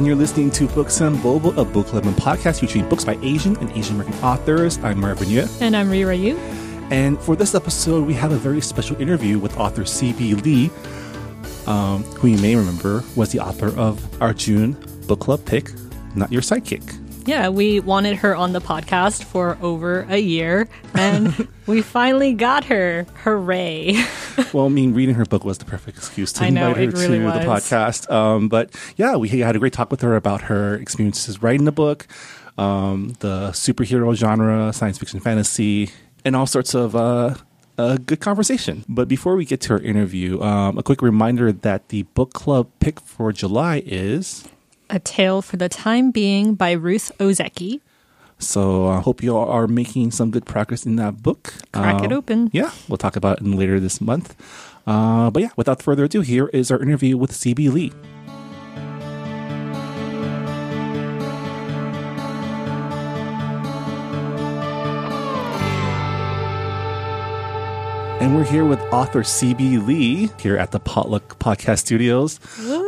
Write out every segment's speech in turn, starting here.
And you're listening to Books and Boba, a book club and podcast featuring books by Asian and Asian American authors. I'm Marvin Yueh. And I'm Reera Yoo. And for this episode, we have a very special interview with author C.B. Lee, um, who you may remember was the author of our June book club pick, Not Your Sidekick. Yeah, we wanted her on the podcast for over a year, and we finally got her. Hooray! well, I mean, reading her book was the perfect excuse to know, invite her really to was. the podcast. Um, but yeah, we had a great talk with her about her experiences writing the book, um, the superhero genre, science fiction, fantasy, and all sorts of. Uh, a good conversation. But before we get to our interview, um, a quick reminder that the book club pick for July is. A Tale for the Time Being by Ruth Ozeki. So I hope you all are making some good progress in that book. Crack it Um, open. Yeah, we'll talk about it later this month. Uh, but yeah, without further ado, here is our interview with CB Lee. And we're here with author CB Lee here at the Potluck Podcast Studios.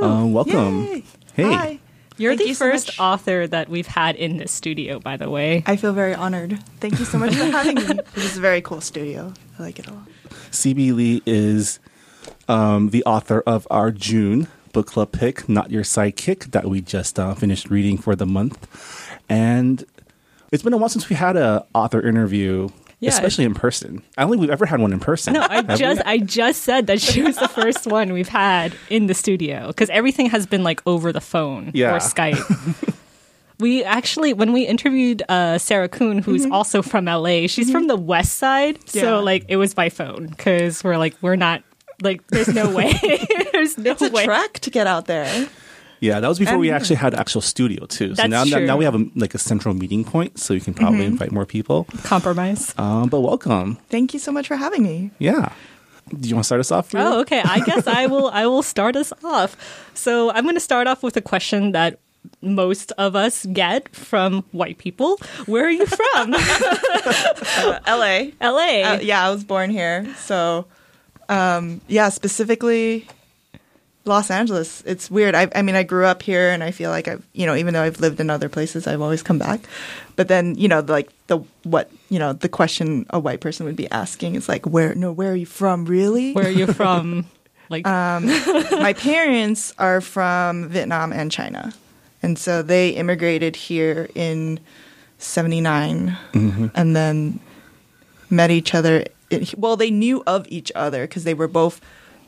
Um, welcome. Yay. Hey. Hi. You're Thank the you first much. author that we've had in this studio, by the way. I feel very honored. Thank you so much for having me. This is a very cool studio. I like it a lot. CB Lee is um, the author of our June book club pick, Not Your Sidekick, that we just uh, finished reading for the month. And it's been a while since we had an author interview, Yeah. especially in person. I don't think we've ever had one in person. No, I Have we? just I just said that she was the first one we've had in the studio because everything has been like over the phone Yeah. or Skype. we actually when we interviewed uh, Sarah Kuhn, who's also from LA, she's from the West Side, Yeah. so like it was by phone because we're like we're not like there's no way there's no It's a way. trek to get out there. Yeah, that was before we actually had actual studio too. So That's now, now true. now we have a, like a central meeting point, so you can probably Mm-hmm. invite more people. compromise. Um, but welcome. Thank you so much for having me. Yeah. Do you want to start us off? Rhea? Oh, okay. I guess I will. I will start us off. So I'm going to start off with a question that most of us get from white people. Where are you from? Uh, LA. L.A. Uh, yeah, I was born here. So, um, yeah, specifically Los Angeles. It's weird. I, I mean, I grew up here and I feel like I've, you know, even though I've lived in other places, I've always come back. But then, you know, like the, what, you know, the question a white person would be asking is like, where, no, where are you from? Really? Where are you from? Like, Um, my parents are from Vietnam and China. And so they immigrated here in 79 and then met each other. in- Well, they knew of each other because they were both,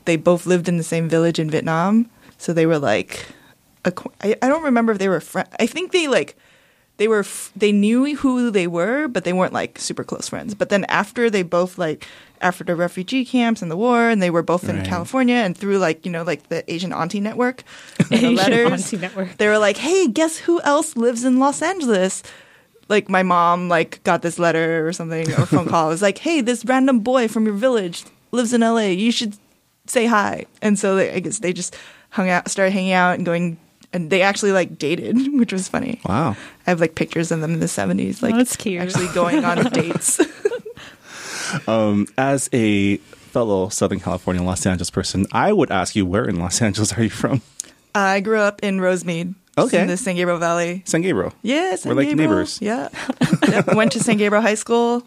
they both lived in the same village in Vietnam. So they were like, acqu- I, I don't remember if they were friends. I think they like, they were, f- they knew who they were, but they weren't like super close friends. But then after they both like, after the refugee camps and the war, and they were both in Right. California and through like, you know, like the Asian Auntie Network, the Asian letters, Auntie Network. they were like, "Hey, guess who else lives in Los Angeles?" Like my mom like got this letter or something or phone call. It was like, "Hey, this random boy from your village lives in LA. You should say hi." And so they, I guess they just hung out, started hanging out and going and they actually like dated, which was funny. Wow. I have like pictures of them in the 70s like that's cute. actually going on dates. um, As a fellow Southern California Los Angeles person, I would ask you, where in Los Angeles are you from? I grew up in Rosemead. Okay. In the San Gabriel Valley. San Gabriel. Yeah, San We're like Gabriel. neighbors. Yeah. Yep, Went to San Gabriel High School.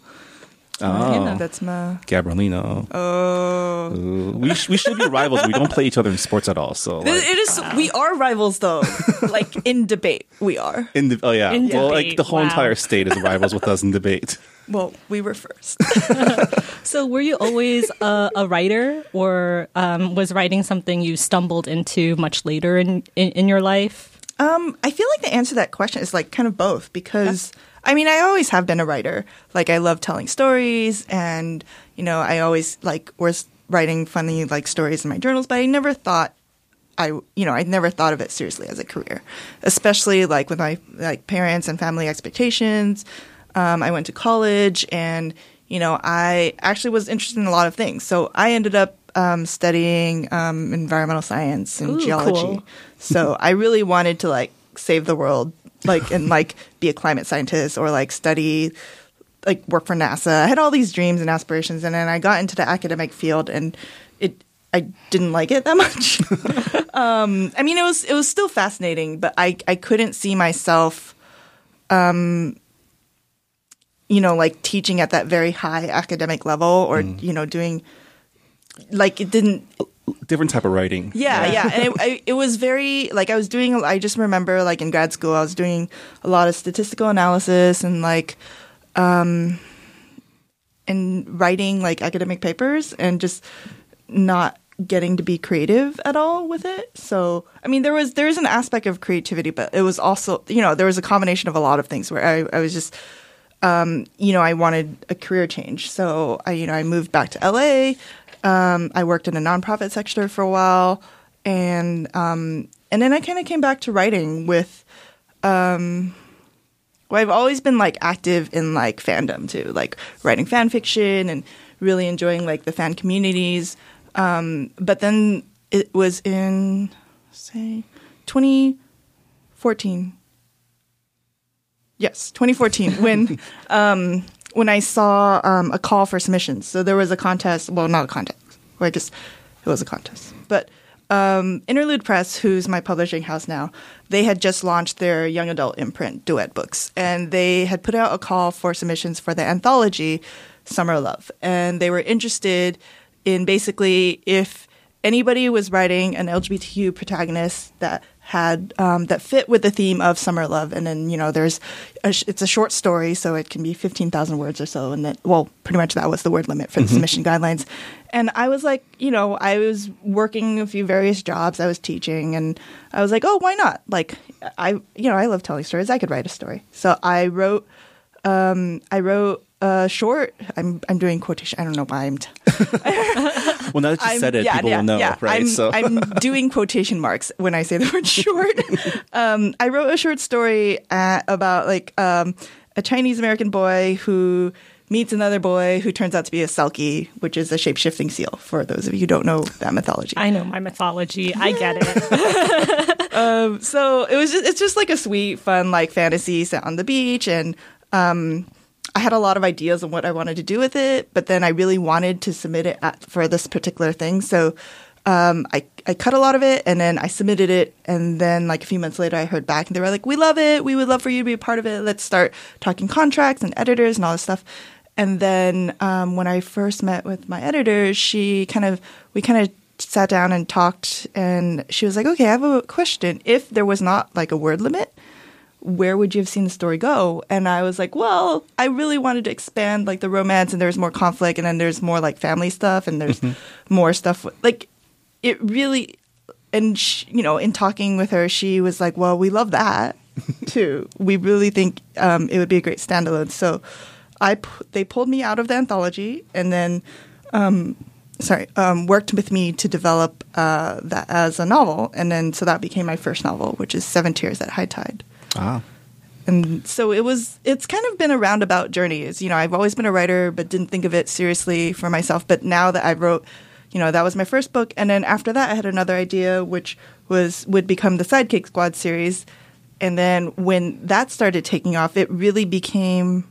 Oh, that's my. Gabrielino. Oh. Ooh, we, sh- we should be rivals. We don't play each other in sports at all. So, like, It is. We are rivals, though. like in debate, we are. in the, oh yeah, In well, like the whole wow. entire state is rivals with us in debate. Well, we were first. so were you always a, a writer, or um, was writing something you stumbled into much later in, in, in your life? Um, I feel like the answer to that question is like kind of both because I mean I always have been a writer. Like I love telling stories, and you know I always like was writing funny like stories in my journals, but I never thought I you know I never thought of it seriously as a career, especially like with my like parents and family expectations. Um, I went to college and you know, I actually was interested in a lot of things. So I ended up um, studying um, environmental science and Ooh, geology. cool. So I really wanted to like save the world, like and like be a climate scientist or like study, like work for NASA. I had all these dreams and aspirations, and then I got into the academic field, and it I didn't like it that much. um, I mean, it was it was still fascinating, but I I couldn't see myself. Um, you know, like teaching at that very high academic level, or you know, doing like it didn't Different type of writing. yeah, yeah, and it, I, it was very like I was doing. I just remember like in grad school, I was doing a lot of statistical analysis and like, um, and writing like academic papers and just not getting to be creative at all with it. So I mean, there was there is an aspect of creativity, but it was also you know there was a combination of a lot of things where I, I was just um, you know, I wanted a career change. So I, you know, I moved back to LA. Um, I worked in a nonprofit sector for a while, and um, and then I kind of came back to writing with. Um, well, I've always been like active in like fandom too, like writing fan fiction and really enjoying like the fan communities. Um, but then it was in say 2014 Yes, 2014 when um, when I saw um, a call for submissions. So there was a contest. Well, not a contest. Well, I guess it was a contest. But um, Interlude Press, who's my publishing house now, they had just launched their young adult imprint duet books, and they had put out a call for submissions for the anthology Summer Love, and they were interested in basically if anybody was writing an LGBTQ protagonist that had um, that fit with the theme of summer love, and then you know there's a, sh- it's a short story, so it can be fifteen thousand words or so, and that well, pretty much that was the word limit for the submission guidelines. And I was like, you know, I was working a few various jobs, I was teaching, and I was like, oh, why not? Like, I you know I love telling stories, I could write a story, so I wrote um, I wrote a short. I'm I'm doing quotation. I don't know why I'm. T- Well, now that you I'm- said it, people will know, right? I'm, so I'm doing quotation marks when I say the word short. um, I wrote a short story uh about like um, a Chinese American boy who meets another boy who turns out to be a selkie, which is a shape shifting seal. For those of you who don't know that mythology, I know my mythology. I get it. um, so it was just it's just like a sweet, fun like fantasy set on the beach, and um, I had a lot of ideas on what I wanted to do with it, but then I really wanted to submit it at, for this particular thing, so. Um, I, I cut a lot of it and then I submitted it. And then, like, a few months later, I heard back and they were like, We love it. We would love for you to be a part of it. Let's start talking contracts and editors and all this stuff. And then, um, when I first met with my editor, she kind of, we kind of sat down and talked. And she was like, Okay, I have a question. If there was not like a word limit, where would you have seen the story go? And I was like, well, I really wanted to expand like the romance and there's more conflict and then there's more like family stuff and there's more stuff like it really and sh you know in talking with her she was like well we love that too. We really think um, it would be a great standalone. So i pu- they pulled me out of the anthology and then um, sorry um, worked with me to develop uh, that as a novel. And then so that became my first novel which is seven tears at high tide ah, and so it was it's kind of been a roundabout journey. It's, you know i've always been a writer but didn't think of it seriously for myself. But now that i wrote you know that was my first book. And then after that i had another idea which was would become the sidekick squad series. And then when that started taking off it really became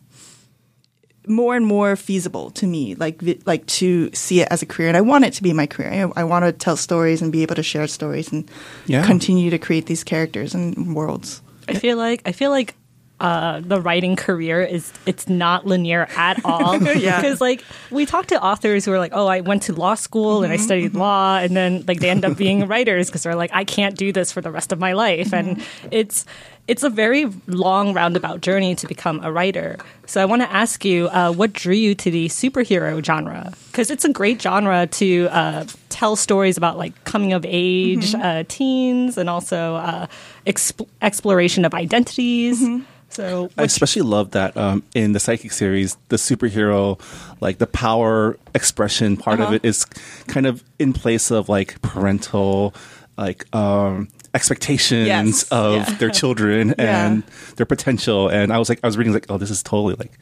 more and more feasible to me like like to see it as a career. And i want it to be my career. I, I want to tell stories and be able to share stories and Yeah. continue to create these characters and worlds I feel like I feel like uh, the writing career is it's not linear at all. Yeah. Because like we talk to authors who are like, oh, I went to law school and I mm-hmm, studied mm-hmm. law, and then like they end up being writers because they're like, I can't do this for the rest of my life, and mm-hmm. it's it's a very long roundabout journey to become a writer. So I want to ask you, uh, what drew you to the superhero genre? Because it's a great genre to uh, tell stories about like coming of age uh, teens and also uh, exp- exploration of identities. So I especially love that um, in the Sidekick series, the superhero, like the power expression part Uh-huh. of it is kind of in place of like parental, like um, expectations Yes. of Yeah. their children Yeah. and their potential. And I was like, I was reading like, oh, this is totally like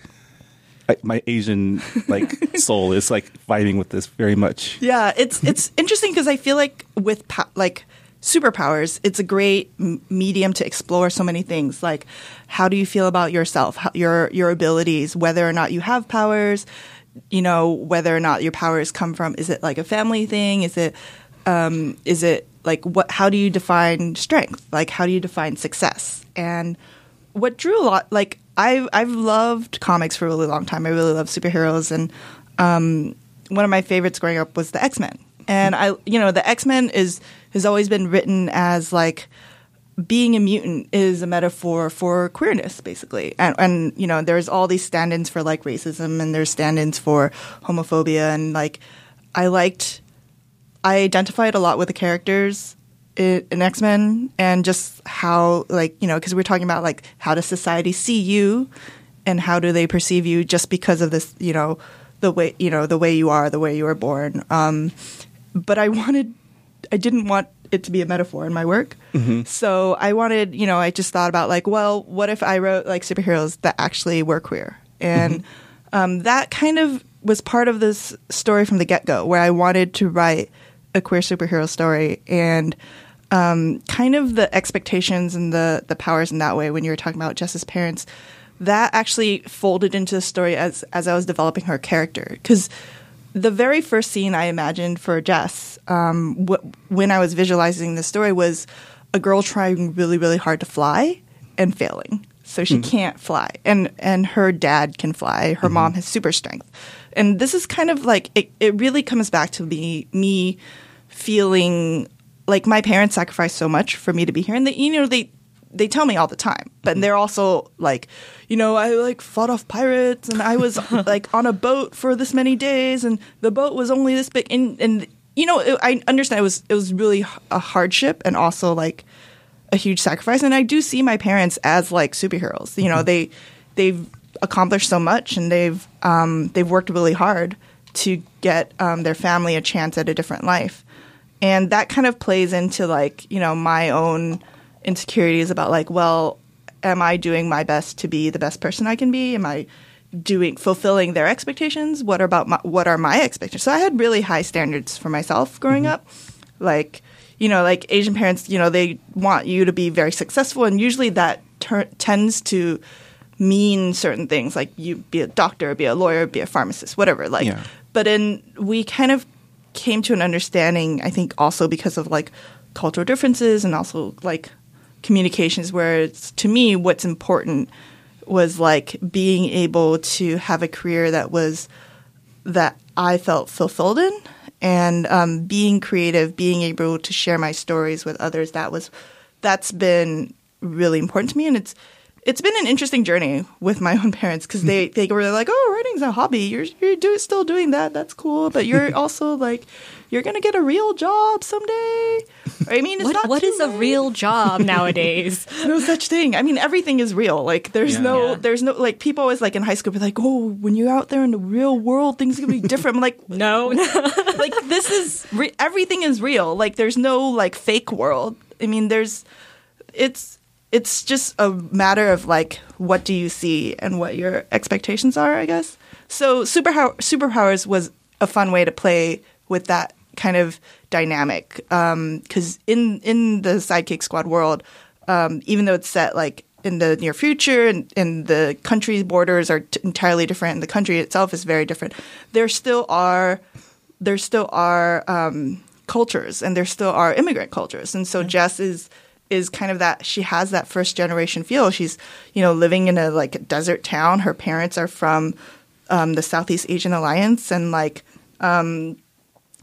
I, my Asian like soul is like vibing with this very much. Yeah, it's it's interesting because I feel like with po- like superpowers, it's a great m- medium to explore so many things. Like, how do you feel about yourself, how, your your abilities, whether or not you have powers, you know, whether or not your powers come from. Is it like a family thing? Is it um, is it like what? How do you define strength? Like, how do you define success? And what drew a lot, like I've I've loved comics for a really long time. I really love superheroes, and um, one of my favorites growing up was the X Men. And I, you know, the X Men is has always been written as like being a mutant is a metaphor for queerness, basically. And, and you know, there's all these stand-ins for like racism, and there's stand-ins for homophobia, and like I liked, I identified a lot with the characters in, X Men, and just how like you know, because we're talking about like how does society see you, and how do they perceive you just because of this, you know, the way you know the way you are, the way you were born. Um, but I wanted, I didn't want it to be a metaphor in my work. So I wanted, you know, I just thought about like, well, what if I wrote like superheroes that actually were queer? And um, that kind of was part of this story from the get go, where I wanted to write a queer superhero story and um, kind of the expectations and the the powers in that way. When you were talking about Jess's parents, that actually folded into the story as as I was developing her character because the very first scene I imagined for Jess um, wh- when I was visualizing the story was a girl trying really, really hard to fly and failing. So she can't fly, and and her dad can fly. Her mom has super strength, and this is kind of like it. It really comes back to me me feeling like my parents sacrificed so much for me to be here, and they you know they they tell me all the time, but they're also like, you know, I like fought off pirates and I was like on a boat for this many days and the boat was only this big and and you know, it, I understand it was it was really a hardship and also like a huge sacrifice and I do see my parents as like superheroes. You know, they they've accomplished so much and they've um, they've worked really hard to get um, their family a chance at a different life. And that kind of plays into like, you know, my own insecurities about like, well, am I doing my best to be the best person I can be? Am I doing fulfilling their expectations? What are about my, what are my expectations? So I had really high standards for myself growing mm-hmm. up. Like, you know, like Asian parents, you know, they want you to be very successful, and usually that ter- tends to mean certain things, like you be a doctor, be a lawyer, be a pharmacist, whatever. Like, Yeah. but in we kind of came to an understanding. I think also because of like cultural differences and also like communications, where to me what's important was like being able to have a career that was that I felt fulfilled in and um, being creative, being able to share my stories with others. That was that's been really important to me, and it's it's been an interesting journey with my own parents because they mm-hmm. they were like, "Oh, writing's a hobby. You're you're do, still doing that. That's cool, but you're also like." You're gonna get a real job someday. I mean, it's What, not what is a real job nowadays? no such thing. I mean, everything is real. Like, there's Yeah. no, Yeah. there's no, like, people always like in high school be like, oh, when you're out there in the real world, things are gonna be different. I'm like, no, like this is re- everything is real. Like, there's no like fake world. I mean, there's, it's, it's just a matter of like, what do you see and what your expectations are, I guess. So, super superpowers was a fun way to play with that kind of dynamic because in in the sidekick squad world um, even though it's set like in the near future and, and the country's borders are t- entirely different and the country itself is very different there still are there still are um, cultures and there still are immigrant cultures and so jess is is kind of that she has that first generation feel she's you know living in a like desert town her parents are from um, the southeast asian alliance and like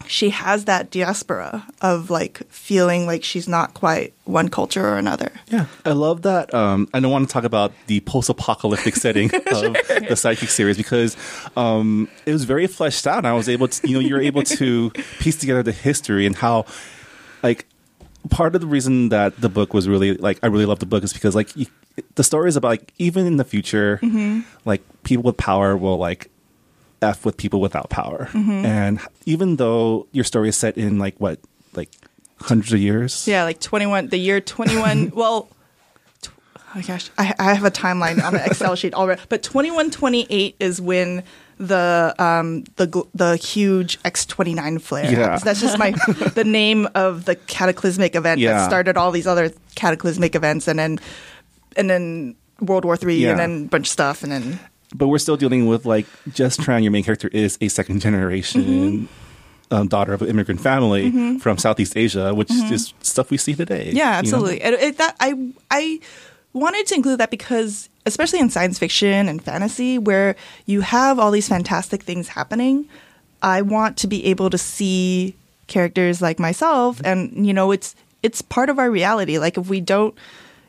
she has that diaspora of like feeling like she's not quite one culture or another. Yeah, I love that. Um, I don't want to talk about the post-apocalyptic setting of the Sidekick series because um, it was very fleshed out. And I was able to, you know, you're able to piece together the history and how, like, part of the reason that the book was really like I really love the book is because like you, the story is about like even in the future, mm-hmm. like people with power will like f with people without power, mm-hmm. and even though your story is set in like what like hundreds of years, Yeah, like 21, the year 21, well, tw- Oh my gosh, I, I have a timeline on an Excel sheet already. But 2128 is when the um the the huge X29 flare. Yeah. That's just my the name of the cataclysmic event Yeah. that started all these other cataclysmic events, and then and then World War Three, Yeah. and then a bunch of stuff, and then But we're still dealing with like just trying. your main character, is a second generation Mm-hmm. um, daughter of an immigrant family from Southeast Asia, which is stuff we see today. Mm-hmm. Yeah, you know? absolutely. It, that I I wanted to include that because especially in science fiction and fantasy where you have all these fantastic things happening, I want to be able to see characters like myself and you know it's it's part of our reality. Like if we don't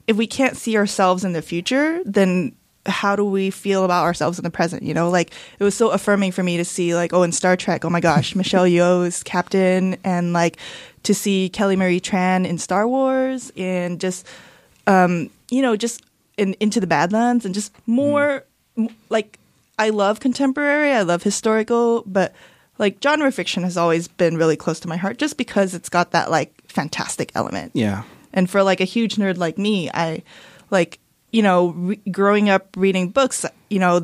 if we can't see ourselves in the future, then how do we feel about ourselves in the present? You know, like it was so affirming for me to see, like, oh, in Star Trek, oh my gosh, Michelle Yeoh's Captain, and like to see Kelly Marie Tran in Star Wars, and just, um, you know, just in Into the Badlands, and just more m- like I love contemporary, I love historical, but like genre fiction has always been really close to my heart, just because it's got that like fantastic element. Yeah. And for like a huge nerd like me, I like you know re- growing up reading books. You know,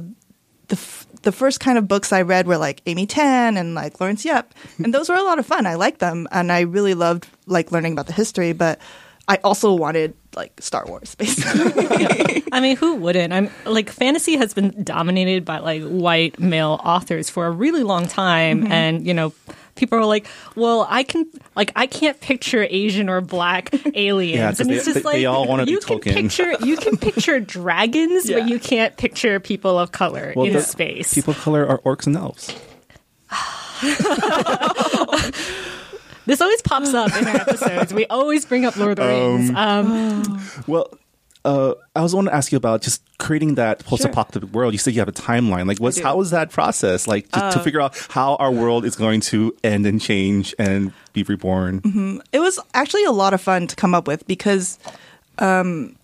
the f- the first kind of books I read were like Amy Tan and like Laurence Yep, and those were a lot of fun. I liked them, and I really loved like learning about the history. But I also wanted like Star Wars, basically. I mean, who wouldn't? I'm like fantasy has been dominated by like white male authors for a really long time, Mm-hmm. and you know, people are like, "Well, I can like I can't picture Asian or black aliens," Yeah, 'cause and they- it's just they- like they all wanna be you can Tolkien. picture you can picture dragons, Yeah. but you can't picture people of color in the space. People of color are orcs and elves. This always pops up in our episodes. We always bring up Lord of the Rings. Um, Well, uh, I was want to ask you about just creating that post-apocalyptic world. You said you have a timeline. Like, what's how is that process? Like, to, to figure out how our world is going to end and change and be reborn. it was actually a lot of fun to come up with because um,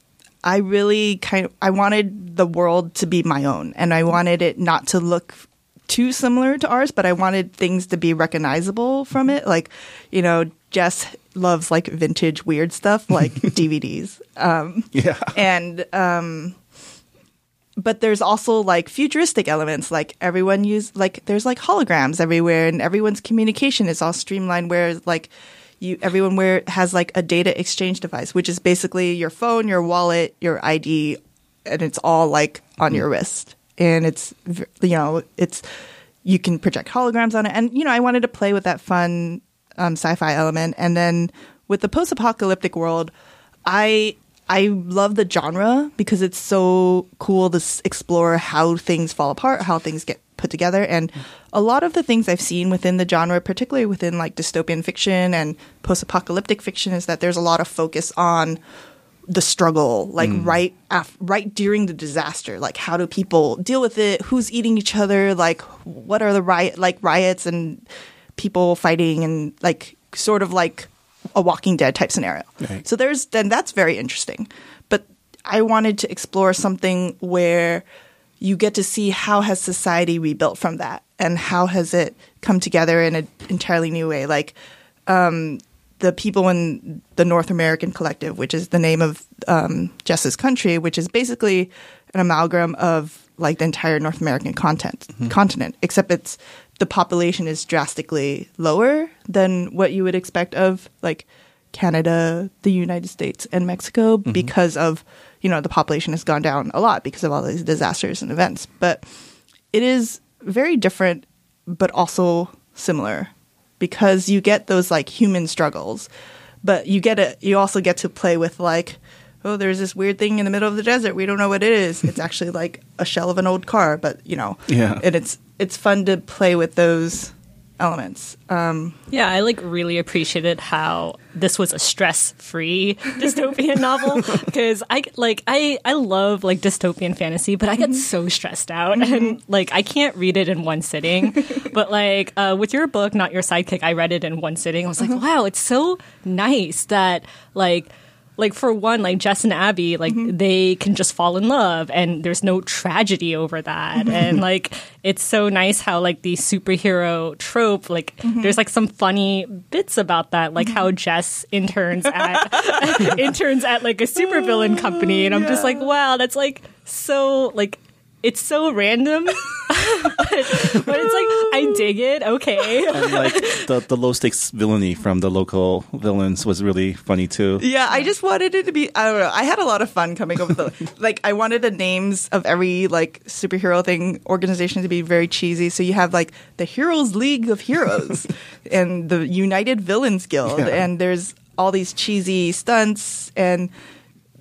I really kind of I wanted the world to be my own, and I wanted it not to look too similar to ours, but I wanted things to be recognizable from it. Like, you know, Jess loves like vintage weird stuff like DVDs. Um, Yeah. and um but there's also like futuristic elements like everyone use like there's like holograms everywhere and everyone's communication is all streamlined where like you everyone where has like a data exchange device which is basically your phone your wallet your id and it's all like on your wrist and it's you know it's you can project holograms on it. And you know i wanted to play with that fun um, sci-fi element. And then with the post-apocalyptic world i i love the genre because it's so cool to s- explore how things fall apart how things get put together. And a lot of the things i've seen within the genre particularly within like dystopian fiction and post-apocalyptic fiction is that there's a lot of focus on the struggle like mm. right af- right during the disaster. Like how do people deal with it? Who's eating each other? Like what are the riot like riots and people fighting and like sort of like a walking dead type scenario. Right. so there's then that's very interesting. But i wanted to explore something where you get to see how has society rebuilt from that and how has it come together in an entirely new way. Like um, the people in the North American Collective, which is the name of um, Jess's country, which is basically an amalgam of like the entire North American content continent, except it's the population is drastically lower than what you would expect of like Canada, the United States, and Mexico because of you know the population has gone down a lot because of all these disasters and events, but it is very different but also similar because you get those like human struggles. But you get it you also get to play with like oh there's this weird thing in the middle of the desert. We don't know what it is. It's actually like a shell of an old car but you know. Yeah. and it's it's fun to play with those elements um Yeah, I like really appreciated how this was a stress-free dystopian novel because I like I I love like dystopian fantasy, but I get so stressed out and like I can't read it in one sitting. but like uh, with your book, not your sidekick, I read it in one sitting. I was like, wow, it's so nice that like like for one, like Jess and Abby, like mm-hmm. they can just fall in love and there's no tragedy over that. Mm-hmm. and like it's so nice how like the superhero trope, like mm-hmm. there's like some funny bits about that, like how Jess interns at interns at like a supervillain company. And I'm just like, wow, that's like so like it's so random. but, but it's like I dig it. Okay. And like the, the low stakes villainy from the local villains was really funny too. Yeah, I just wanted it to be. I don't know. I had a lot of fun coming up with the like. I wanted the names of every like superhero thing organization to be very cheesy. So you have like the Heroes League of Heroes and the United Villains Guild, Yeah. and there's all these cheesy stunts and.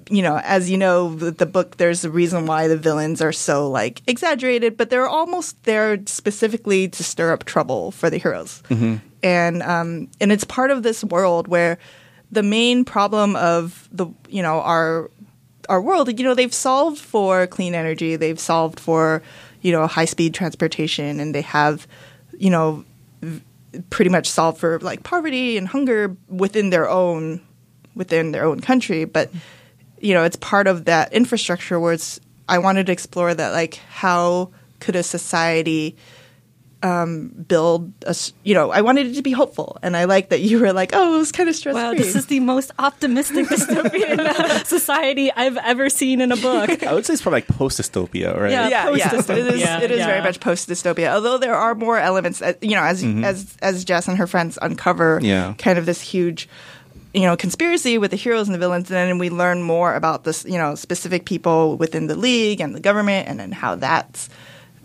You know, as you know, the, the book, there's a reason why the villains are so like exaggerated, but they're almost there specifically to stir up trouble for the heroes. And um, and it's part of this world where the main problem of the you know our our world you know they've solved for clean energy they've solved for you know high speed transportation and they have you know v- pretty much solved for like poverty and hunger within their own within their own country but you know it's part of that infrastructure where it's i wanted to explore that like how could a society um, build a you know i wanted it to be hopeful and i like that you were like oh it was kind of stressful. Wow, this is the most optimistic dystopian uh, society I've ever seen in a book. I would say it's probably like post dystopia, right? Yeah. yeah, yeah. It is. post-dystopia. It is very much post dystopia. Although there are more elements, that, you know, as as as Jess and her friends uncover, Yeah. kind of this huge, you know, conspiracy with the heroes and the villains, and then we learn more about this, you know, specific people within the league and the government, and then how that's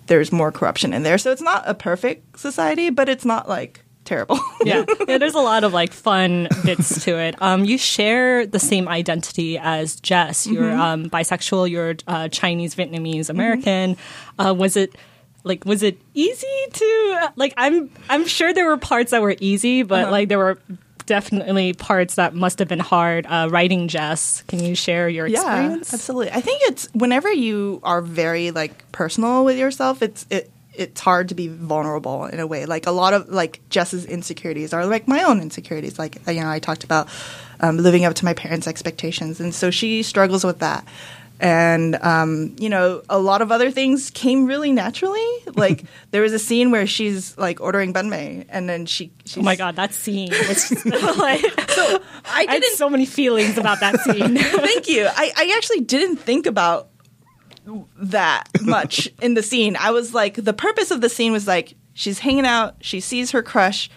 there's more corruption in there. So it's not a perfect society, but it's not like terrible. yeah. yeah, there's a lot of like fun bits to it. Um, you share the same identity as Jess. You're um, bisexual. You're uh, Chinese, Vietnamese, American. Uh, was it like was it easy to like? I'm I'm sure there were parts that were easy, but like there were definitely parts that must have been hard. Uh, writing Jess, can you share your experience? Yeah, absolutely. I think it's whenever you are very like personal with yourself, it's it it's hard to be vulnerable in a way. Like a lot of like Jess's insecurities are like my own insecurities. Like you know, I talked about um, living up to my parents' expectations, and so she struggles with that. And um, you know, a lot of other things came really naturally. Like there was a scene where she's like ordering banh mi, and then she, she's, Oh my god, that scene was just, like I I had didn't so many feelings about that scene. Thank you. I, I actually didn't think about that much in the scene. I was like, the purpose of the scene was like, she's hanging out, she sees her crush,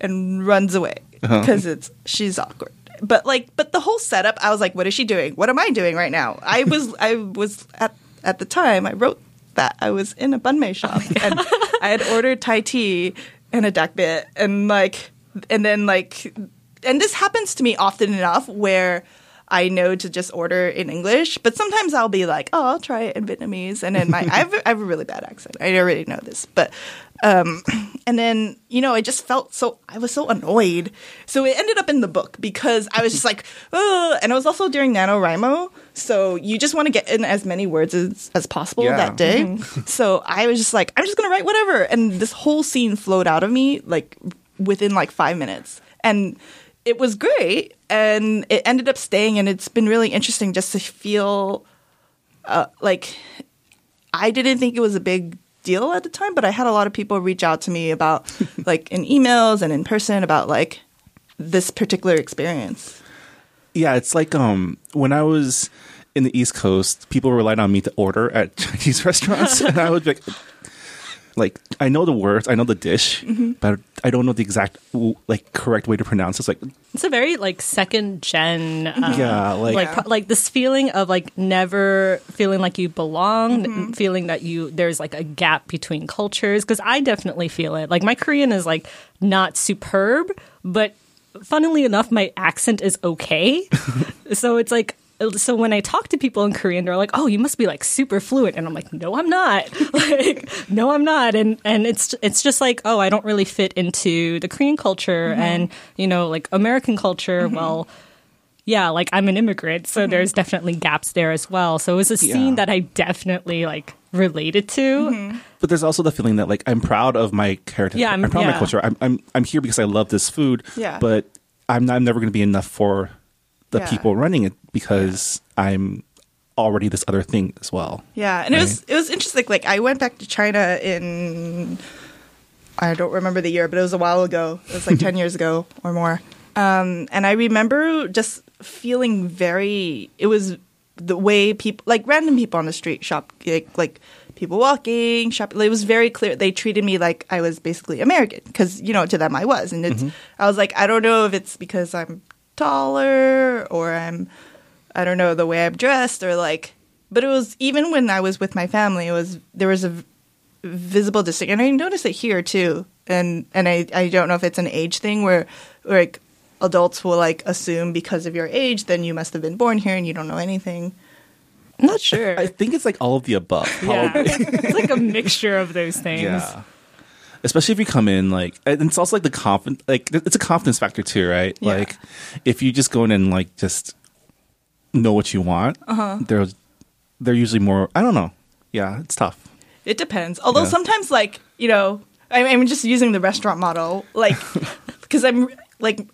and runs away because it's she's awkward. But like, but the whole setup, I was like, what is she doing? What am I doing right now? I was, I was at at the time, I wrote that I was in a banh mi shop oh and I had ordered Thai tea and a duck bit and like, and then like, and this happens to me often enough where I know to just order in English, but sometimes I'll be like, oh, I'll try it in Vietnamese, and then my I have, I have a really bad accent. I already know this, but um, and then you know I just felt so I was so annoyed, so it ended up in the book because I was just like, oh, and it was also during NaNoWriMo, so you just want to get in as many words as, as possible Yeah. that day. So I was just like, I'm just gonna write whatever, and this whole scene flowed out of me like within like five minutes, and it was great. And it ended up staying and it's been really interesting just to feel uh, like i didn't think it was a big deal at the time but i had a lot of people reach out to me about like in emails and in person about like this particular experience. Yeah, it's like um when I was in the East Coast, people relied on me to order at Chinese restaurants, and I would be like, like I know the words, I know the dish, Mm-hmm. but I don't know the exact like correct way to pronounce. it. It's like It's a very like second gen. Uh, yeah, like, Like, pro- like this feeling of like never feeling like you belong, n- feeling that you there's like a gap between cultures. Because I definitely feel it. Like my Korean is like not superb, but funnily enough, my accent is okay. so it's like so when I talk to people in Korean, they're like, "Oh, you must be like super fluent," and I'm like, "No, I'm not. like, no, I'm not." And and it's it's just like, oh, I don't really fit into the Korean culture mm-hmm. and you know like American culture. Mm-hmm. Well, yeah, like I'm an immigrant, so mm-hmm. there's definitely gaps there as well. So it was a scene Yeah. that I definitely like related to. but there's also the feeling that like I'm proud of my heritage. Yeah, I'm, I'm- proud of my culture. I'm, I'm I'm here because I love this food. Yeah. but I'm not, I'm never going to be enough for the Yeah. people running it because I'm already this other thing as well. Yeah, and it was it was interesting. Like I went back to China in I don't remember the year, but it was a while ago. It was like ten years ago or more. Um, and I remember just feeling very. It was the way people, like random people on the street, shop like, like people walking, shop. It was very clear. They treated me like I was basically American because you know to them I was, and it's. I was like, I don't know if it's because I'm taller or I'm I don't know the way I'm dressed or like but it was even when I was with my family it was there was a v- visible distinction and I noticed it here too and and I I don't know if it's an age thing where, where like adults will like assume because of your age then you must have been born here and you don't know anything I'm not sure. I think it's like all of the above. yeah, it's like a mixture of those things. Yeah. Especially if you come in like, and it's also like the confidence, like it's a confidence factor too, right? Yeah. Like, if you just go in and like just know what you want, Uh-huh. they're they're usually more. I don't know. Yeah, it's tough. It depends. Although Yeah. sometimes, like you know, I, I'm just using the restaurant model, like because I'm like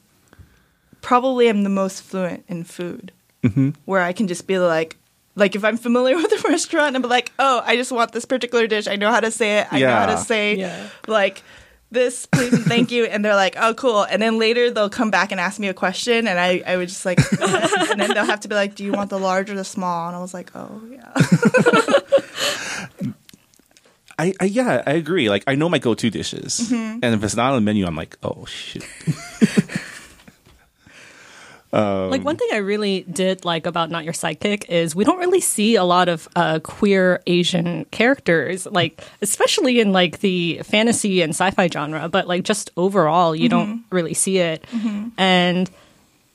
probably I'm the most fluent in food, Mm-hmm. where I can just be like, like if I'm familiar with a restaurant, I'm like, oh, I just want this particular dish. I know how to say it. I know how to say Yeah. like. This, please, and thank you. And they're like, oh, cool. And then later they'll come back and ask me a question, and I, I would just like, and then they'll have to be like, do you want the large or the small? And I was like, oh, yeah. I, I yeah, I agree. Like I know my go-to dishes, Mm-hmm. and if it's not on the menu, I'm like, oh shit. Like one thing I really did like about Not Your Sidekick is we don't really see a lot of uh, queer Asian characters, like especially in like the fantasy and sci-fi genre, but like just overall, you don't really see it. And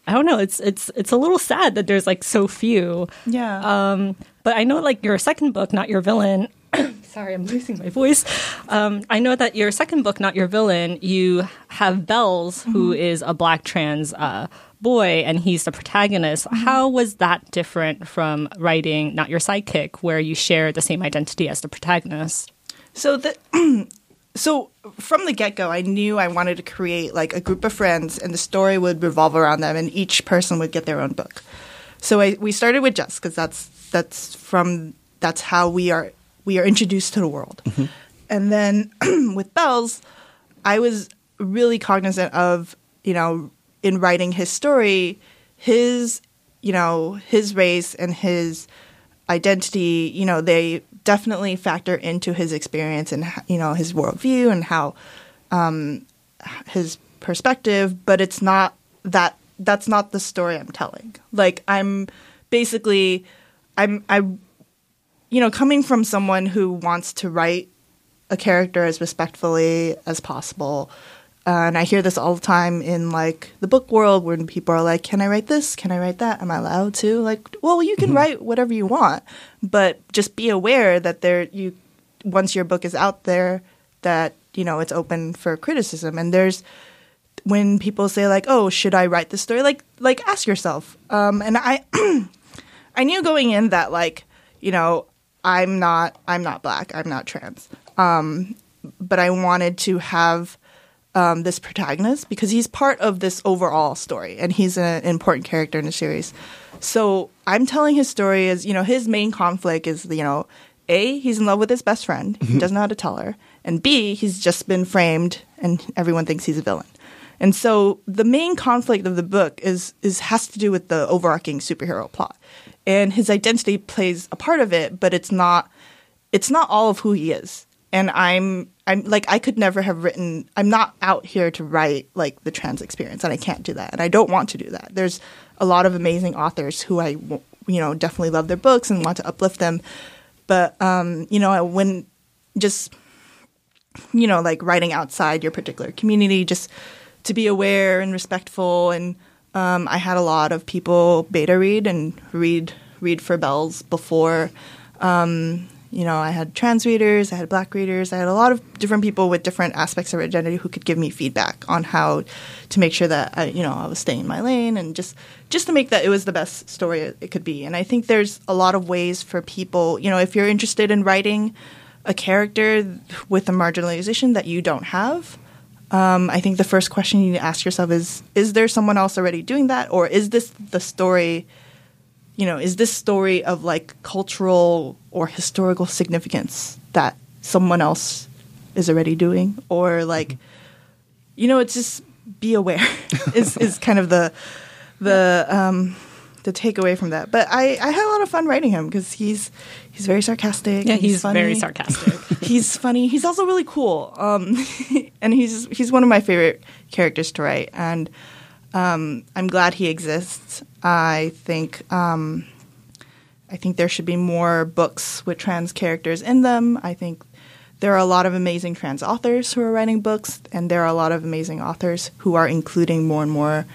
I don't know, it's it's it's a little sad that there's like so few. Yeah. Um, but I know like your second book, Not Your Villain. Sorry, I'm losing my voice. Um, I know that your second book, Not Your Villain, you have Bells, who is a black trans uh, boy, and he's the protagonist. Mm-hmm. How was that different from writing Not Your Sidekick, where you share the same identity as the protagonist? So the so from the get go, I knew I wanted to create like a group of friends, and the story would revolve around them, and each person would get their own book. So I, we started with Jess because that's that's from that's how we are we are introduced to the world, mm-hmm. and then with Bells, I was really cognizant of you know in writing his story, his you know his race and his identity, you know, they definitely factor into his experience and you know his worldview and how um, his perspective. But it's not that that's not the story I'm telling. Like I'm basically I'm I you know coming from someone who wants to write a character as respectfully as possible. Uh, and I hear this all the time in like the book world when people are like, "Can I write this? Can I write that? Am I allowed to?" Like, well, you can write whatever you want, but just be aware that there you once your book is out there that you know it's open for criticism. And there's when people say like, "Oh, should I write this story?" Like, like ask yourself. Um, and I, I knew going in that like, you know, I'm not, I'm not black, I'm not trans. Um, but I wanted to have um, this protagonist because he's part of this overall story and he's an important character in the series. So I'm telling his story as you know his main conflict is you know a he's in love with his best friend he doesn't know how to tell her and b he's just been framed and everyone thinks he's a villain. And so the main conflict of the book is is has to do with the overarching superhero plot. And his identity plays a part of it, but it's not it's not all of who he is. And I'm I'm like I could never have written I'm not out here to write like the trans experience and I can't do that and I don't want to do that. There's a lot of amazing authors who I you know definitely love their books and want to uplift them. But um you know when just you know like writing outside your particular community just to be aware and respectful and um, I had a lot of people beta read and read read for bells before um, you know I had trans readers I had black readers I had a lot of different people with different aspects of identity who could give me feedback on how to make sure that I, you know I was staying in my lane and just just to make that it was the best story it, could be and I think there's a lot of ways for people you know if you're interested in writing a character with a marginalization that you don't have um, I think the first question you need to ask yourself is: Is there someone else already doing that, or is this the story? You know, is this story of like cultural or historical significance that someone else is already doing, or like, you know, it's just be aware is is kind of the the um, the takeaway from that. But I, I had a lot of fun writing him because he's he's very sarcastic. Yeah, and he's funny. very sarcastic. he's funny. He's also really cool. Um, and he's he's one of my favorite characters to write. And um, I'm glad he exists. I think um, I think there should be more books with trans characters in them. I think there are a lot of amazing trans authors who are writing books, and there are a lot of amazing authors who are including more and more.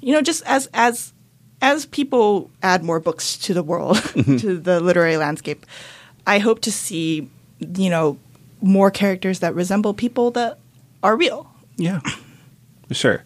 You know, just as as as people add more books to the world, to the literary landscape, I hope to see, you know, more characters that resemble people that are real. Yeah. Sure.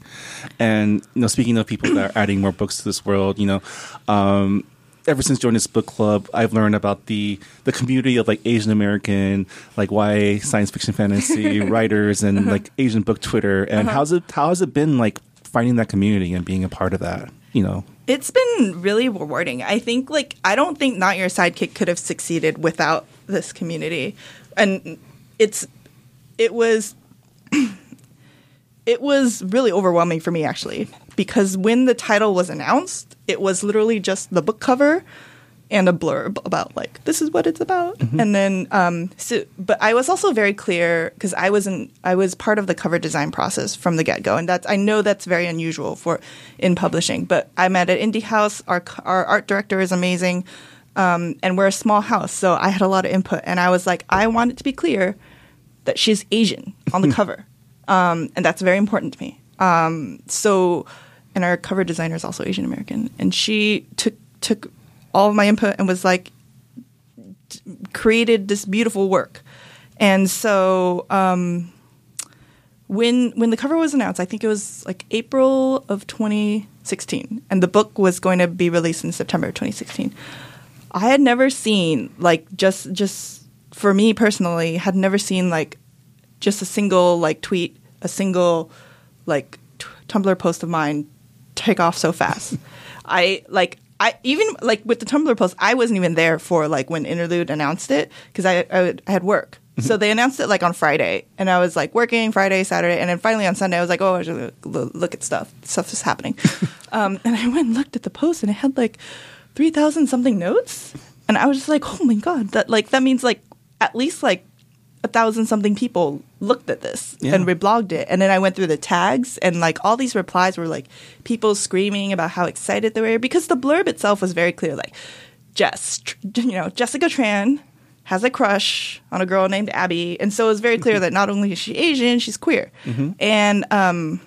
And you know, speaking of people that are adding more books to this world, you know, um, ever since joining this book club, I've learned about the the community of like Asian American, like YA science fiction fantasy writers and uh-huh. like Asian book Twitter. And uh-huh. how's it how has it been like finding that community and being a part of that? You know, It's been really rewarding. I think like I don't think Not Your Sidekick could have succeeded without this community. And it's it was it was really overwhelming for me actually because when the title was announced, it was literally just the book cover and a blurb about like this is what it's about. And then um so but i was also very clear because i wasn't i was part of the cover design process from the get-go. And that's i know that's very unusual for in publishing but i'm at an indie house. Our our art director is amazing um, and we're a small house so i had a lot of input. And i was like i want it to be clear that she's asian on the cover um, and that's very important to me. Um, so and our cover designer is also asian american and she took took all of my input and was like d- created this beautiful work. And so um, when when the cover was announced i think it was like april of 2016 and the book was going to be released in september of 2016 i had never seen like just just for me personally had never seen like just a single like tweet a single like t- tumblr post of mine take off so fast. I like i even like with the tumblr post i wasn't even there for like when interlude announced it because I, I i had work. So they announced it like on friday and i was like working friday saturday and then finally on sunday i was like oh i should look, at stuff. Stuff is happening. Um, and i went and looked at the post and it had like 3000 something notes and i was just like oh my god that like that means like at least like a thousand something people looked at this Yeah. and reblogged it. And then I went through the tags and like all these replies were like people screaming about how excited they were because the blurb itself was very clear. Like Jess, you know, Jessica Tran has a crush on a girl named Abby. And so it was very clear that not only is she Asian, she's queer. And, um,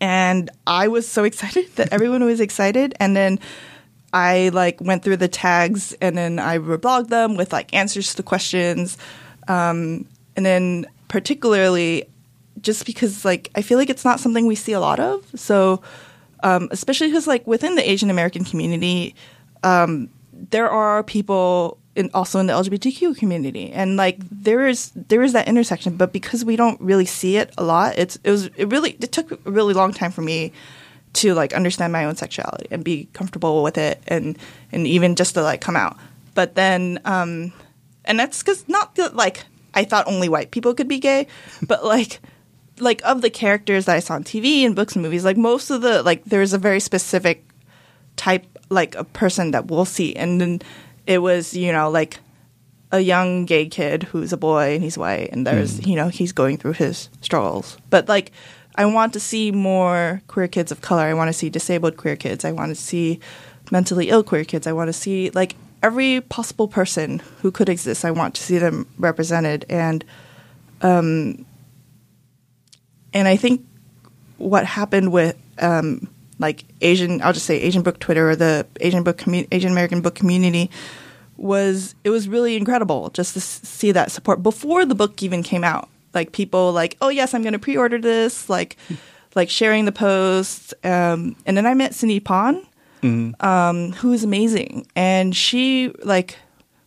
and I was so excited that everyone was excited. And then I like went through the tags and then I reblogged them with like answers to the questions. Um, and then particularly just because like I feel like it's not something we see a lot of. So um, especially because like within the Asian American community, um, there are people in, also in the LGBTQ community, and like there is there is that intersection. But because we don't really see it a lot, it's it was it really it took a really long time for me to like understand my own sexuality and be comfortable with it, and and even just to like come out. But then, um, and that's because not that like I thought only white people could be gay, but like like of the characters that I saw on TV and books and movies, like most of the like there's a very specific type like a person that we'll see, and then it was you know like a young gay kid who's a boy and he's white, and there's hmm. you know he's going through his struggles, but like. I want to see more queer kids of color. I want to see disabled queer kids. I want to see mentally ill queer kids. I want to see like every possible person who could exist. I want to see them represented, and um, and I think what happened with um, like Asian, I'll just say Asian book Twitter or the Asian book commu- Asian American book community was it was really incredible just to see that support before the book even came out. Like people like, oh yes, I'm going to pre-order this. Like, like sharing the posts. Um, and then I met Cindy Pon, um, who is amazing, and she like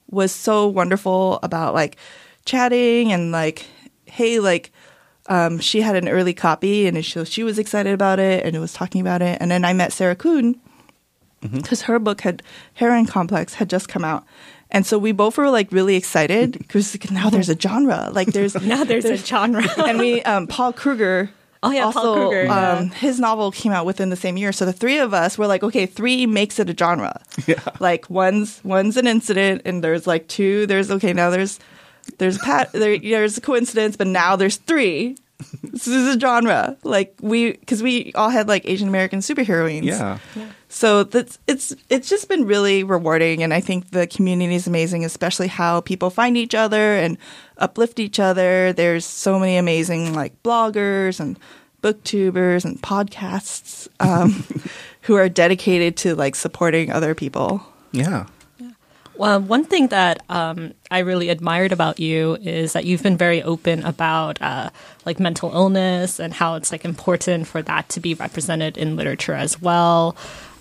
was so wonderful about like chatting and like, hey, like um, she had an early copy, and she, she was excited about it, and was talking about it. And then I met Sarah Kuhn because her book had Heroine Complex had just come out. And so we both were like really excited because now there's a genre. Like there's Now there's a genre. and we um, Paul Krueger. Oh, yeah, Paul also, Krueger, yeah. Um, his novel came out within the same year, so the three of us were like, okay, three makes it a genre. Yeah. Like one's one's an incident, and there's like two. There's okay now there's there's pat there, there's a coincidence, but now there's three. this is a genre. Like we because we all had like Asian American superheroines. Yeah. So that's it's it's just been really rewarding, and I think the community is amazing, especially how people find each other and uplift each other. There's so many amazing like bloggers and booktubers and podcasts um, who are dedicated to like supporting other people. Yeah. Well, one thing that um, I really admired about you is that you've been very open about uh, like mental illness and how it's like important for that to be represented in literature as well.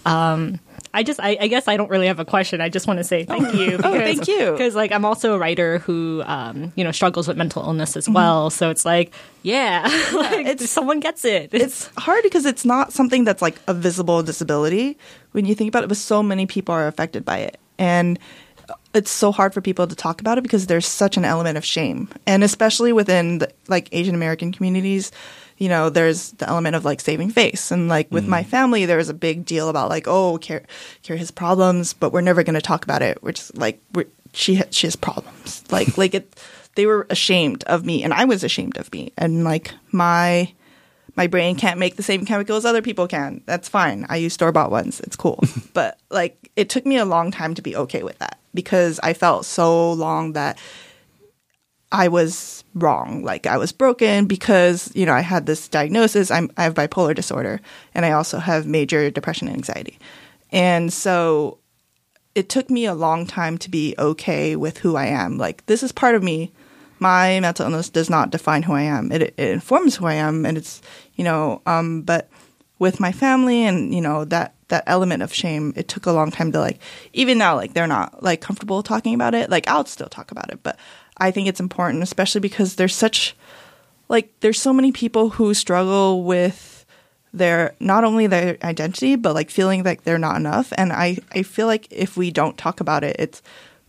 Um, I just, I, I guess I don't really have a question. I just want to say thank you. Oh, thank you. Because like I'm also a writer who, um, you know, struggles with mental illness Mm-hmm. as well. So it's like, yeah, like, it's- someone gets it. It's hard because it's not something that's like a visible disability when you think about it, but so many people are affected by it. And it's so hard for people to talk about it because there's such an element of shame. And especially within the, like Asian American communities, you know, there's the element of like saving face. And like with my mm. family, there was a big deal about like, oh, Kara, Kara has problems, but we're never going to talk about it. Which like, we're, she, ha- she has problems. Like, like it, they were ashamed of me and I was ashamed of me. And like my, my brain can't make the same chemicals other people can. That's fine. I use store bought ones. It's cool. but like it took me a long time to be okay with that because I felt so long that I was wrong. Like I was broken because, you know, I had this diagnosis. I'm, I have bipolar disorder and I also have major depression and anxiety. And so it took me a long time to be okay with who I am. Like this is part of me. My mental illness does not define who I am. It, it informs who I am, and it's you know. Um, but with my family and you know that that element of shame, it took a long time to like. Even now, like they're not like comfortable talking about it. Like I'll still talk about it, but I think it's important, especially because there's such like there's so many people who struggle with their not only their identity but like feeling like they're not enough. And i i feel like if we don't talk about it it's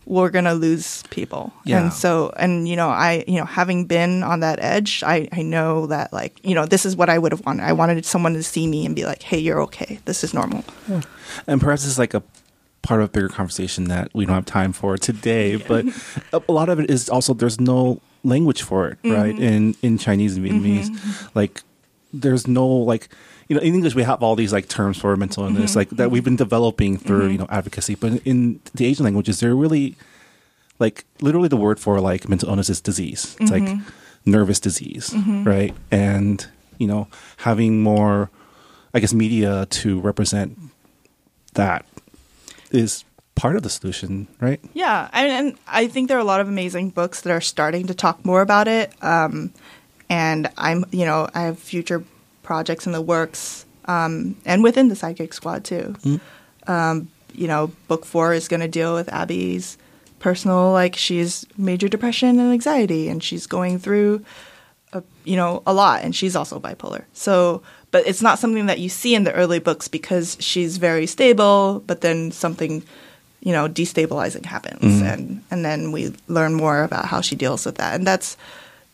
we're gonna lose people. Yeah. and so and you know i you know having been on that edge i i know that like you know this is what i would have wanted. I wanted someone to see me and be like hey you're okay. This is normal. And perhaps it's like a part of a bigger conversation that we don't have time for today. But a, lot of it is also there's no language for it, mm-hmm. right? In in Chinese and mm-hmm. Vietnamese, like there's no like you know in English we have all these like terms for mental illness mm-hmm. like that we've been developing through you know advocacy, but in the Asian languages they're really like literally the word for like mental illness is disease. It's like nervous disease, right? And you know having more, I guess, media to represent that is part of the solution, right? Yeah, and, and I think there are a lot of amazing books that are starting to talk more about it. Um, and I'm, you know, I have future projects in the works, um, and within the Sidekick Squad too. Um, you know, book four is going to deal with Abby's personal, like she's major depression and anxiety, and she's going through, a, you know, a lot, and she's also bipolar. So, but it's not something that you see in the early books because she's very stable, but then something you know destabilizing happens. Mm-hmm. And and then we learn more about how she deals with that. And that's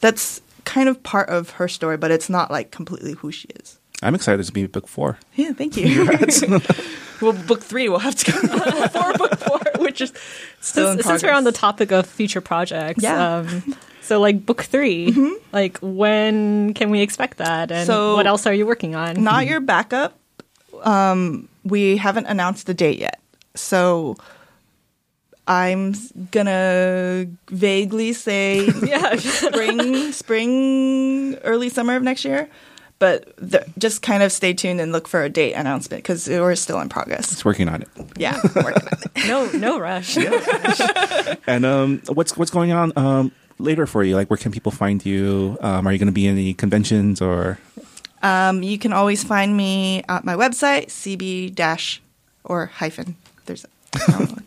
that's kind of part of her story but it's not like completely who she is I'm excited to be book four. yeah thank you well book three we'll have to go before book four which is still in since, since we're on the topic of future projects, Yeah. Um, so like book 3 like when can we expect that, and So- what else are you working on? not your backup um we haven't announced the date yet so i'm gonna vaguely say yeah, spring, spring, early summer of next year. But the, just kind of stay tuned and look for a date announcement because we're still in progress. It's working on it. Yeah, I'm working on it. no no rush. And um, what's what's going on um, later for you? Like, where can people find you? Um, are you going to be in any conventions or? Um, you can always find me at my website, cb dash or hyphen. There's a,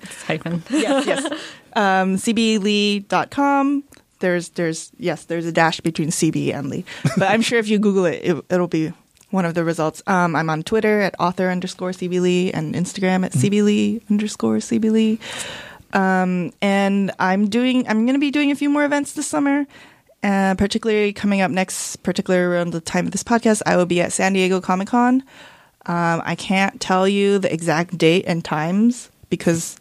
It's hyphen. yes, yes. Um, cblee.com. there's there's yes, there's a dash between CB and Lee, but I'm sure if you Google it, it it'll be one of the results. Um, I'm on Twitter at author underscore CB Lee and Instagram at CB Lee underscore CB Lee. Um, and I'm doing I'm going to be doing a few more events this summer. Uh, particularly coming up next, particularly around the time of this podcast, I will be at San Diego Comic Con. Um, I can't tell you the exact date and times because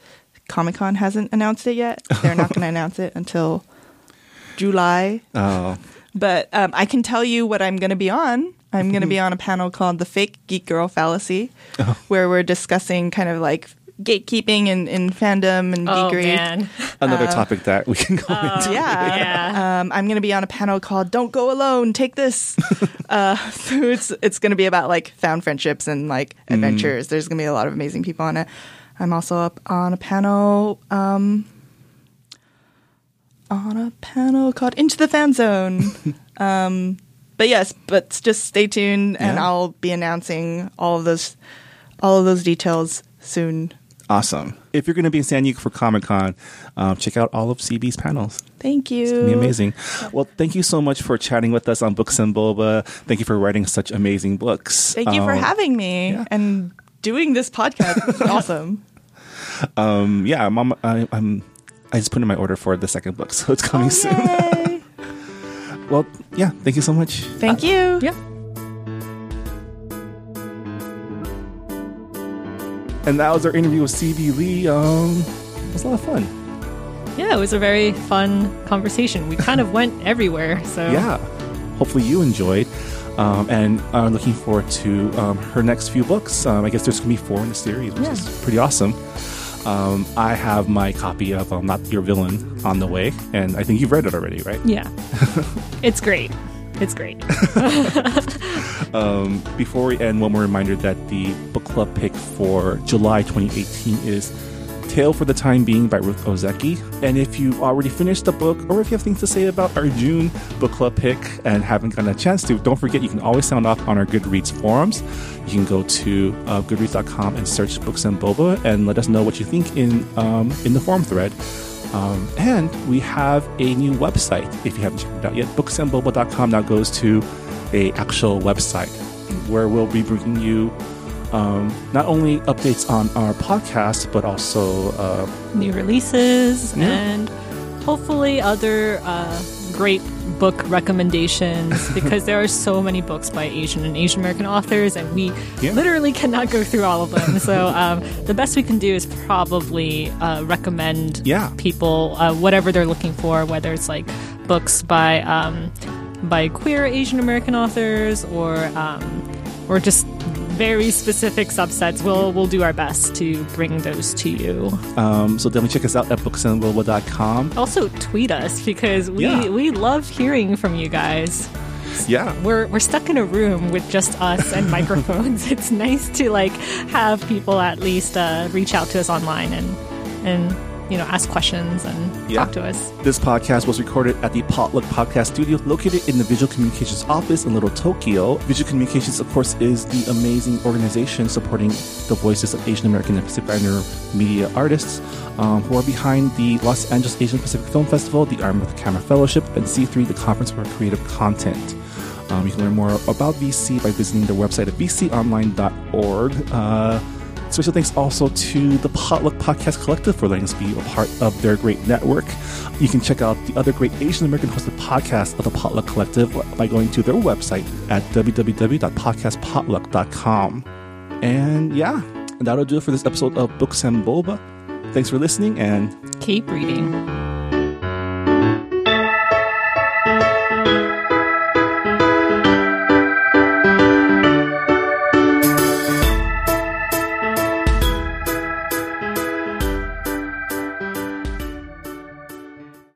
Comic Con hasn't announced it yet. They're not going to announce it until July. Oh, But um, I can tell you what I'm going to be on. I'm going to be on a panel called The Fake Geek Girl Fallacy, where we're discussing kind of like gatekeeping in, in fandom and Oh geekery. man, another topic that we can go into. Yeah. yeah. Um, I'm going to be on a panel called "Don't Go Alone, Take This." uh, so it's it's going to be about like found friendships and like adventures. There's going to be a lot of amazing people on it. I'm also up on a panel um, on a panel called "Into the Fan Zone." um, but yes, but just stay tuned, and Yeah. I'll be announcing all of those all of those details soon. Awesome. If you're going to be in San Diego for Comic Con, um, check out all of CB's panels. Thank you. It's going to be amazing. Well, thank you so much for chatting with us on Books and Boba. Thank you for writing such amazing books. Thank you for Um, having me yeah. and doing this podcast. Awesome. Um, yeah, I'm, on my- I, I'm. I just put in my order for the second book, so it's coming soon. Well, yeah, thank you so much. Thank you. yeah. And that was our interview with CB Lee. Um, it was a lot of fun. Yeah, it was a very fun conversation. We kind of went everywhere. So Yeah. Hopefully you enjoyed. Um, and are looking forward to um, her next few books. Um, I guess there's going to be four in the series, which Yeah. is pretty awesome. Um, I have my copy of um, Not Your Villain on the way, and I think you've read it already, right? yeah, it's great. It's great. Um, before we end, one more reminder that the book club pick for July 2018 is Tale for the Time Being by Ruth Ozeki. And if you've already finished the book, or if you have things to say about our June book club pick and haven't gotten a chance to, don't forget you can always sound off on our Goodreads forums. You can go to uh, goodreads.com and search Books and Boba and let us know what you think in um, in the forum thread. Um, and we have a new website. If you haven't checked it out yet, booksandboba.com now goes to a actual website where we'll be bringing you um, not only updates on our podcast, but also uh, New releases Yeah. and hopefully other uh, great book recommendations because there are so many books by Asian and Asian American authors, and we Yeah. literally cannot go through all of them. so um, the best we can do is probably uh, recommend Yeah. people uh, whatever they're looking for, whether it's like books by um, by queer Asian American authors or um, or just very specific subsets. We'll we'll do our best to bring those to you. um, so definitely check us out at booksandboba.com. Also tweet us because we Yeah. we love hearing from you guys. Yeah. We're we're stuck in a room with just us and microphones. It's nice to like have people at least uh, reach out to us online and and you know ask questions and Yeah. talk to us. This podcast was recorded at the Potluck Podcast Studio located in the Visual Communications office in Little Tokyo. Visual Communications, of course, is the amazing organization supporting the voices of Asian American and Pacific Islander media artists um, who are behind the Los Angeles Asian Pacific Film Festival, the Armed with the Camera Fellowship, and C3, the Conference for Creative Content. Um, you can learn more about VC by visiting their website at vconline.org. Uh, Special thanks also to the Potluck Podcast Collective for letting us be a part of their great network. You can check out the other great Asian American hosted podcasts of the Potluck Collective by going to their website at www.podcastpotluck.com. And yeah, that'll do it for this episode of Books and Boba. Thanks for listening and Keep reading.